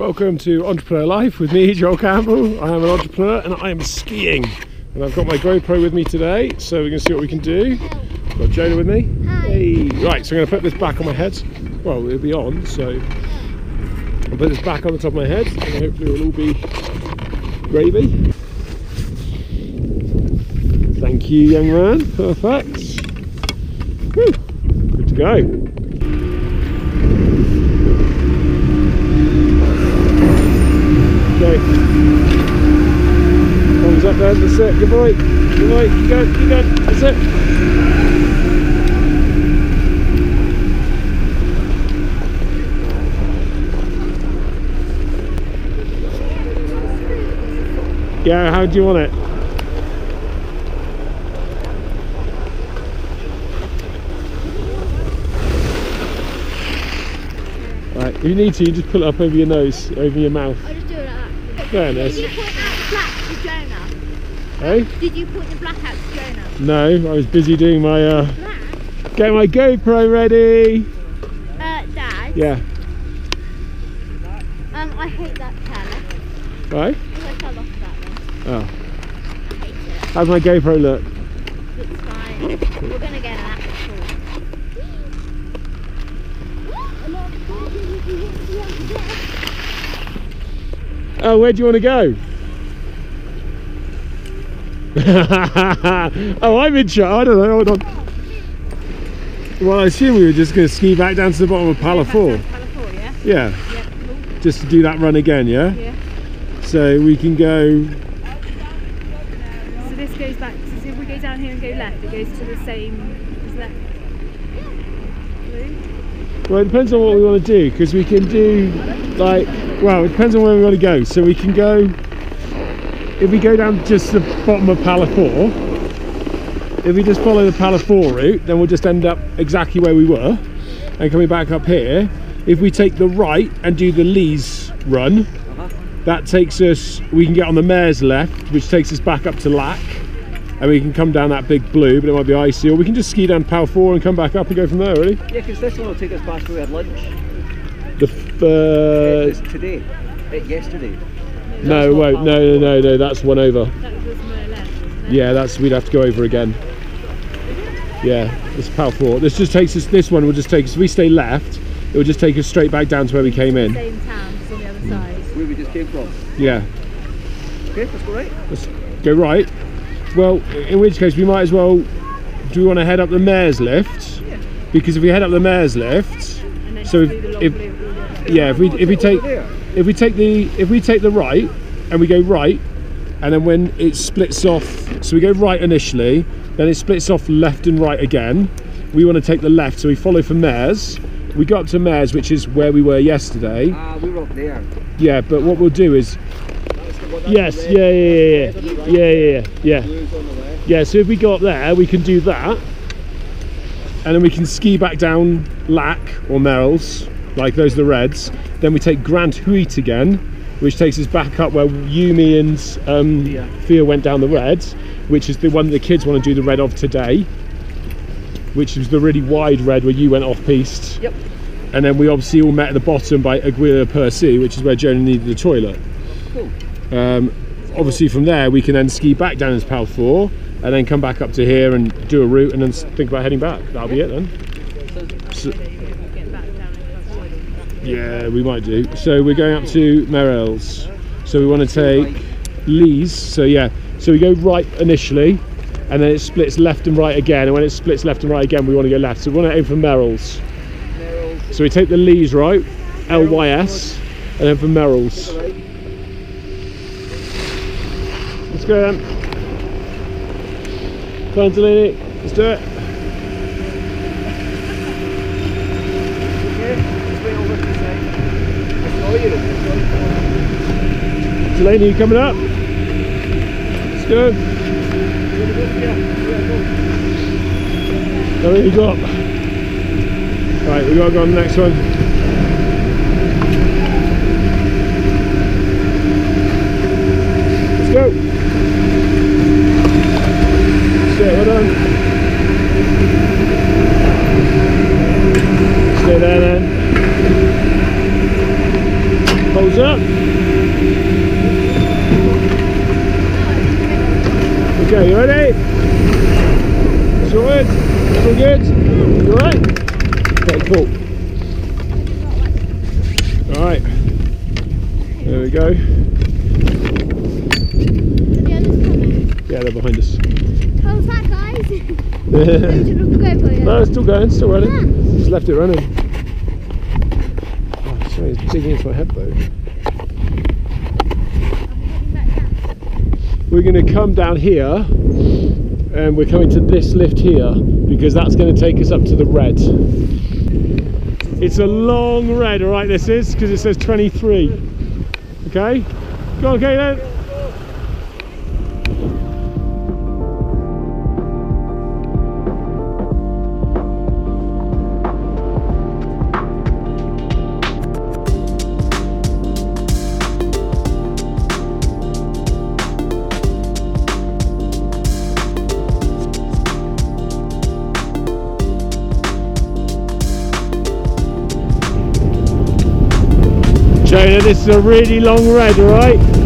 Welcome to Entrepreneur Life with me, Joel Campbell. I am an entrepreneur and I am skiing. And I've got my GoPro with me today, so we're going to see what we can do. I've got Jonah with me. Hey. Right, so I'm going to put this back on my head. Well, it'll be on, so I'll put this back on the top of my head and hopefully it'll all be gravy. Thank you, young man. Perfect. Whew. Good to go. Okay. Thumbs oh, up there, that's it, good boy. Good boy, you go, you go, that's it. Yeah, how do you want it? Right, if you need to, you just pull it up over your nose, over your mouth. I'll just do it like that. There it Did you point out the black to Jonah? Hey? Did you point the black out to Jonah? No, I was busy doing my, uh, Black? get my GoPro ready. Uh, Dad. Yeah, Um, I hate that colour. right? Because I fell off that one. Oh, I hate it. how's my GoPro look? It's fine. We're gonna get an actual. Oh, where do you want to go? oh, I'm in charge. I don't know. Hold on. Well, I assume we were just going to ski back down to the bottom of Palafour. California. Yeah, Yeah. cool. just to do that run again, yeah? Yeah. So we can go. So this goes back, so if we go down here and go left, it goes to the same as left. Well, it depends on what we want to do because we can do like. Well, it depends on where we want to go. So we can go. If we go down just the bottom of Palafour, if we just follow the Palafour route, then we'll just end up exactly where we were. And coming back up here, if we take the right and do the Lees run, that takes us. We can get on the Mare's left, which takes us back up to Lac. And we can come down that big blue, but it might be icy, or we can just ski down Palafour and come back up and go from there, really. Yeah, because this one will take us past where we had lunch. The Uh, f- it's today. Uh, yesterday. No, it won't. No, no, no, no. That's one over. That was left. Yeah, that's we'd have to go over again. Yeah, it's Palafour. This just takes us. This one will just take us. If we stay left, it will just take us straight back down to where we came in. Same town, just on the other side. Where we just came from. Yeah, Okay, let's go right. let's go right. Well, in which case we might as well. Do we want to head up the mayor's lift? Because if we head up the mayor's lift, So if- do the long if- blue all the way. yeah, if we if we take if we take the if we take the right and we go right and then when it splits off so we go right initially then it splits off left and right again we want to take the left so we follow from Mares we go up to Mares which is where we were yesterday Ah, we were up there. yeah but what we'll do is That's the one. that's yes yeah yeah Red on the yeah. Yeah yeah yeah. Yeah. Blues on the left. yeah so if we go up there we can do that. And then we can ski back down Lac or Merrill's like those are the reds. Then we take Grand Huit again which takes us back up where Yumi and um, went down the reds which is the one the kids want to do the red of today which is the really wide red where you went off piste. Yep. and then we obviously all met at the bottom by Aiguille Percée which is where Jonah needed the toilet. Cool. Um, obviously from there we can then ski back down as Palafour and then come back up to here and do a route and then think about heading back. That'll be it then. So, Get back down and cross the yeah, we might do. So we're going up to Merrill's. So we want to take Lee's. So yeah, so we go right initially and then it splits left and right again. And when it splits left and right again, we want to go left. So we want to aim for Merrill's. Merrill's. So we take the Lee's right, LYS, and then for Merrill's. Let's go then. Come on, Delaney. Let's do it. Delaney, you coming up? Let's go. You got? Right, we gotta go on the next one. Let's go. Stay, well done. Stay there then. Hold Wheels up. Okay, you ready? Sorted? All good? You alright? Okay, cool. Alright. There we go. The others coming. Behind us. How's that, guys? no, Should we go for it? it's still going, still running. Just left it running. Oh, sorry, it's digging into my head though. We're going to come down here and we're coming to this lift here because that's going to take us up to the red. It's a long red, alright, this is because it says 23. Okay? Go on, Caitlin. This is a really long red, alright?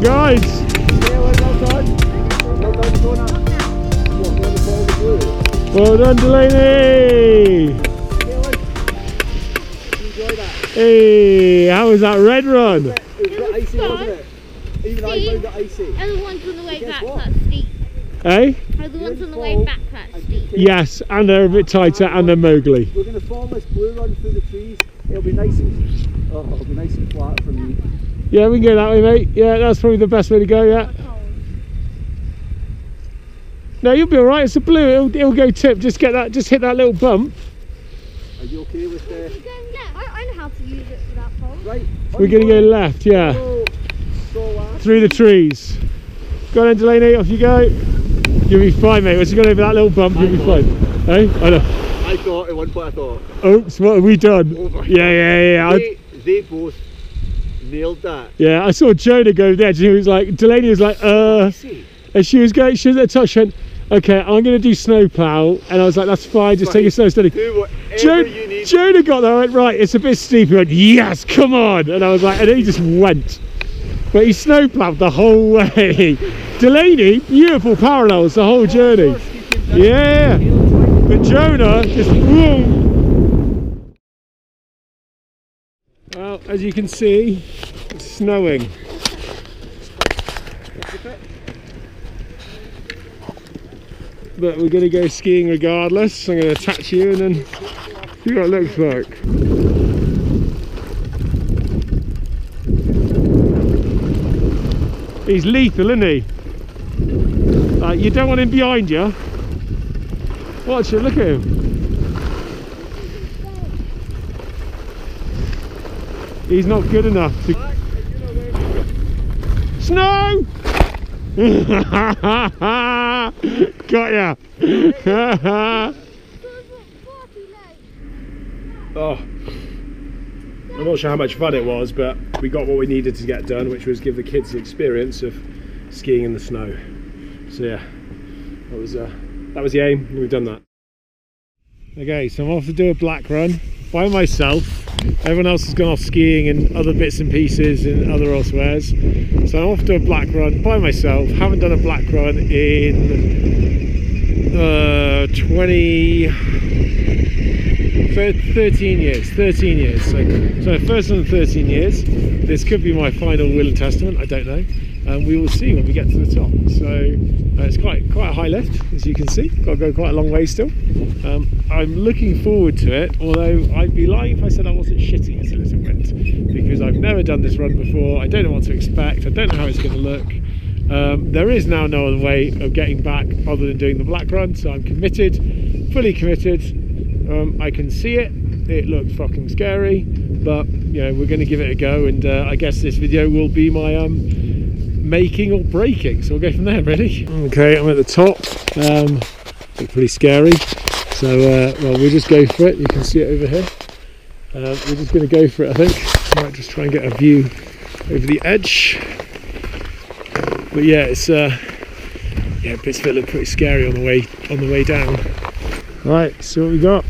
Done, guys. Well, done. You Delaney. You? Hey, how was that red run? It was a bit icy, wasn't it? Even I Steve. found it icy. And the ones on the way back that's steep. Eh? Are the ones on the way back that's steep. Yes, and they're a bit tighter and they're mogly. We're going to form this blue run through the trees. It'll be nice and oh, it'll be nice and flat for me. Yeah, we can go that way, mate. Yeah, that's probably the best way to go, yeah. No, you'll be alright. It's a blue. It'll, it'll go tip. Just get that, just hit that little bump. Are you okay with the You're going left. I, I know how to use it for that pole. right? We're going to go left, yeah. Go, go. Through the trees. Go on then, Delaney. Off you go. You'll be fine, mate. Once you go over that little bump, you'll be fine. Hey? I know. I thought at one point I thought Oops, what have we done? Over. Yeah, yeah, yeah. I, they, they both nailed that. yeah, I saw Jonah go there. She was like, Delaney was like, uh, and she was going, she was at. She went, okay, I'm going to do snowplow. And I was like, that's fine. Just take it slow, steady. do Jo- you need. Jonah got there. I went right. It's a bit steep. He went yes, come on. And I was like, and then he just went. But he snowplowed the whole way. Delaney, beautiful parallels the whole journey. Came down, Yeah. But Jonah just. As you can see, it's snowing. But we're going to go skiing regardless. I'm going to attach you and then see what it looks like. He's lethal, isn't he? You don't want him behind you. Watch it, look at him. He's not good enough to. Snow! Got ya! oh. I'm not sure how much fun it was, but we got what we needed to get done, which was give the kids the experience of skiing in the snow. So yeah, that was uh, that was the aim, and we've done that. Okay, so I'm off to do a black run by myself. Everyone else has gone off skiing and other bits and pieces and other elsewheres. So I'm off to a black run by myself. Haven't done a black run in uh, 20, 13 years. 13 years. So, so first one in 13 years. This could be my final will and testament. I don't know. And we will see when we get to the top. So uh, it's quite quite a high lift, as you can see. Got to go quite a long way still. Um, I'm looking forward to it, although I'd be lying if I said I wasn't shitting at a little bit because I've never done this run before. I don't know what to expect. I don't know how it's going to look. Um, there is now no other way of getting back other than doing the black run, so I'm committed, fully committed. Um, I can see it. It looks fucking scary, but you know we're going to give it a go, and uh, I guess this video will be my um, making or breaking. So we'll go from there, really. Okay, I'm at the top. Um, pretty scary. So uh, well, we'll just go for it. You can see it over here. Uh, we're just going to go for it. I think. Might just try and get a view over the edge. But yeah, it's uh, yeah, bits of it look pretty scary on the way on the way down. Right, see what we got.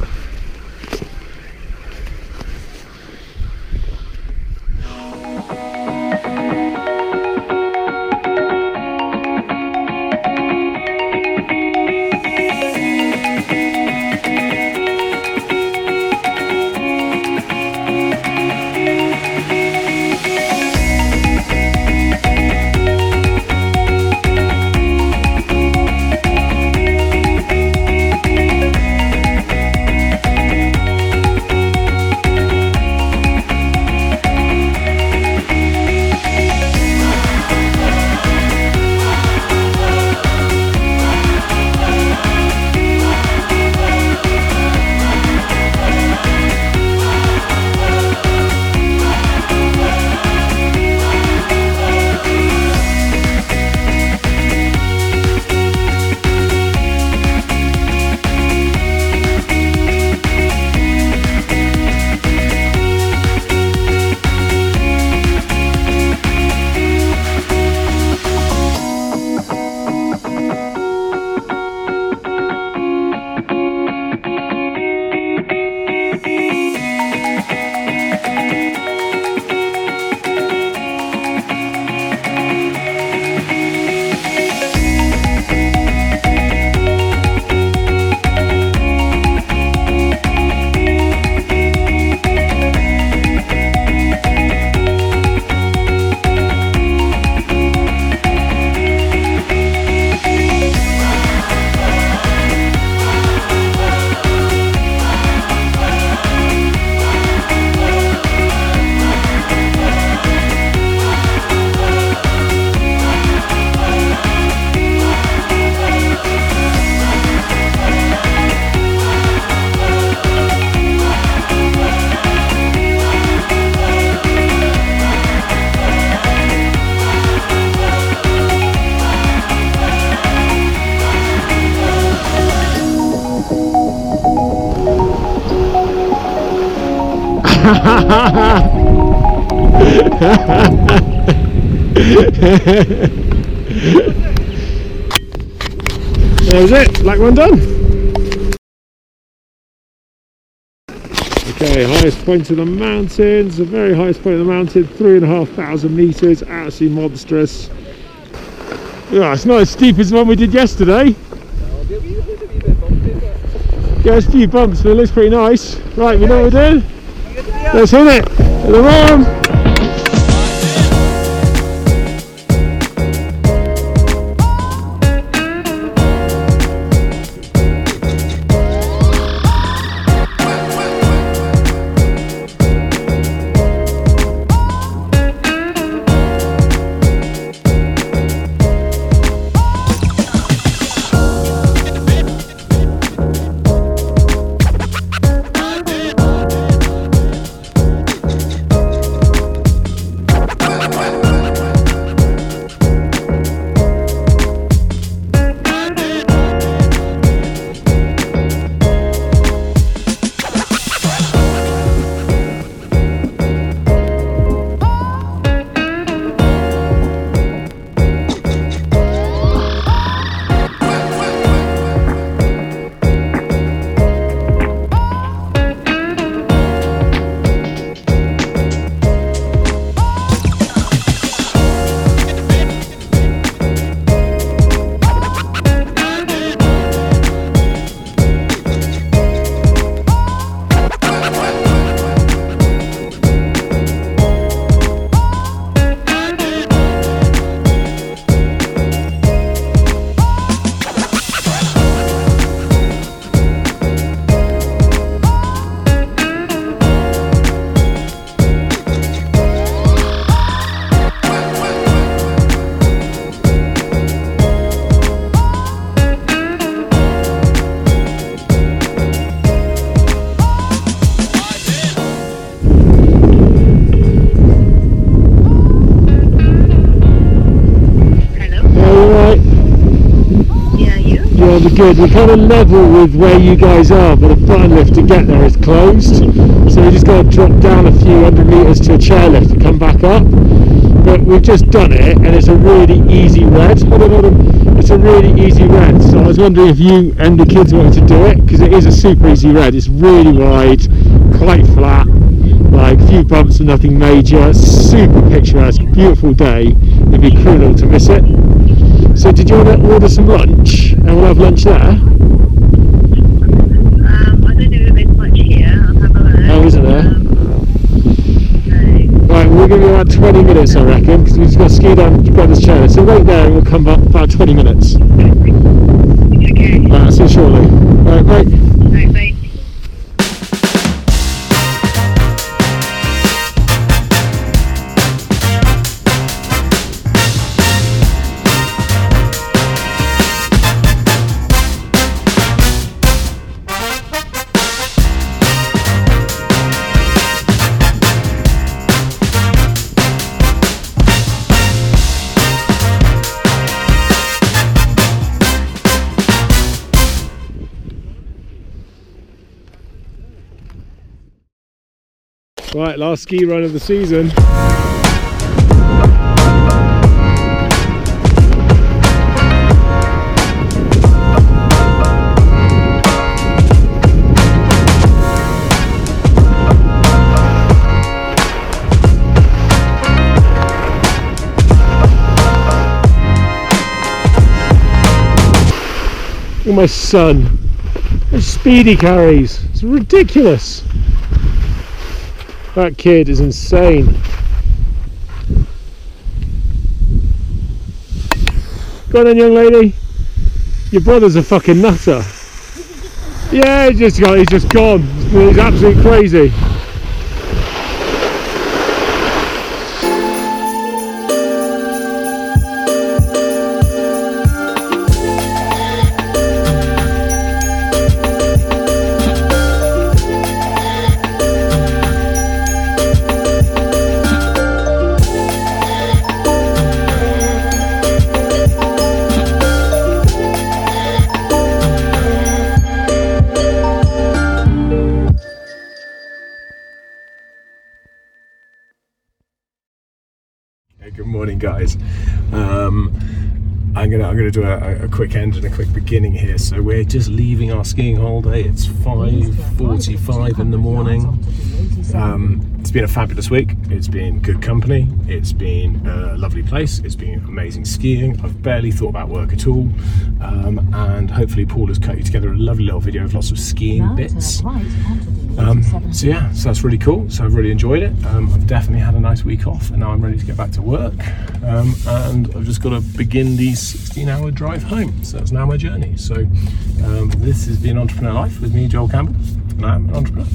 That was it, black one done. Okay, highest point of the mountains, the very highest point of the mountain, three and a half thousand meters, absolutely monstrous. Yeah, it's not as steep as the one we did yesterday. Yeah, it's a few bumps, but it looks pretty nice. Right, we know what we're doing? Let's hit it! Hit the arm! You? Yeah, we're good. We're kind of level with where you guys are, but the button lift to get there is closed. So we just got to drop down a few hundred metres to a chairlift to come back up. But we've just done it, and it's a really easy red. On, on. It's a really easy red. So I was wondering if you and the kids wanted to do it, because it is a super easy red. It's really wide, quite flat, like few bumps and nothing major. Super picturesque, beautiful day. It'd be cruel to miss it. So did you want to order some lunch? And we'll have lunch there. Um, I don't know if there's much here. I'll have a look. Oh, isn't there? Um, Right, we'll give you about 20 minutes, I reckon, because we've just got to ski down to Brother's Chair. So wait there and we'll come back about 20 minutes. Okay. Right, I'll see you shortly. Right, right. Right, bye. Right, last ski run of the season. Oh, my son. How speed he carries. It's ridiculous. That kid is insane. Go on then, young lady. Your brother's a fucking nutter. Yeah, he's just. He's just gone. He's absolutely crazy. Gonna gonna do a, a quick end and a quick beginning here. So we're just leaving our skiing holiday. It's 5:45 in the morning. Um, it's been a fabulous week. It's been good company. It's been a lovely place. It's been amazing skiing. I've barely thought about work at all. Um, and hopefully Paul has cut you together a lovely little video of lots of skiing bits. Um, so yeah, so that's really cool. So I've really enjoyed it. Um, I've definitely had a nice week off, and now I'm ready to get back to work. Um, and I've just got to begin the 16-hour drive home. So that's now my journey. So um, this has been Entrepreneur Life with me, Joel Campbell, and I'm an entrepreneur.